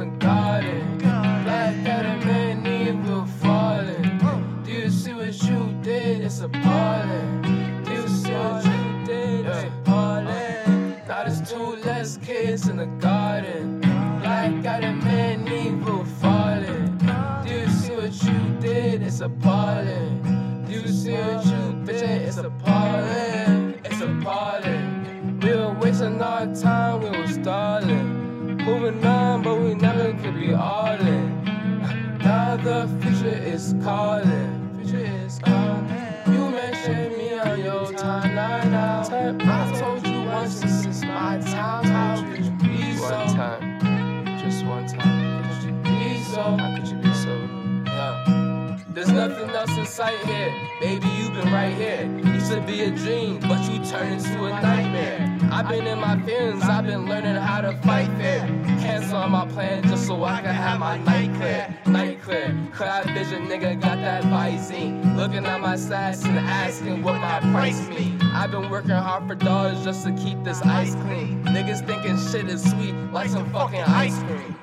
in the garden. Black that a man evil falling. Do you see what you did? It's appalling. Do you see what you did? It's appalling. Now there's two less kids in the garden. Black that a man evil falling. Do you see what you did? It's appalling. Do you see what you did? It's appalling. It's appalling. We were wasting our time stalling. Moving but we never could be all in. Now the future is calling. Future is calling. You mentioned me on your timeline now. I told you once this is my time. How could you be so? One time, just one time. Could you be so? How could you be so? Yeah. There's nothing else in sight here. Baby, you've been right here. Used to be a dream, but you turned into a nightmare. I've been in my feelings, I've been learning how to fight fair. On my plan just so I can have my night clear. Night clear. Cloud vision, nigga, got that Visine. Looking at my stats and asking what my price mean. I've been working hard for dollars just to keep this ice clean. Niggas thinking shit is sweet like some fucking ice cream.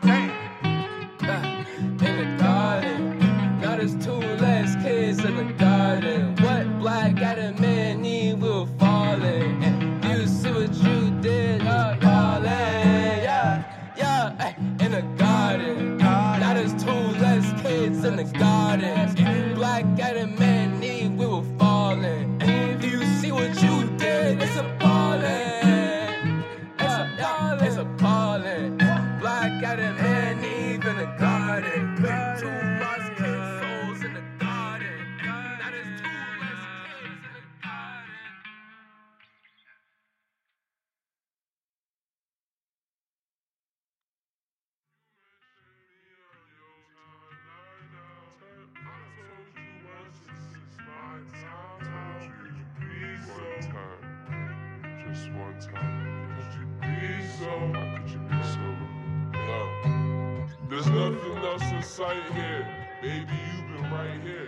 In the garden. Black got a man need will falling. Do you see what you did? It's appalling. It's appalling. It's appalling. Black got a man Eve in the garden. Two lost There's nothing else in sight here. Baby, you've been right here.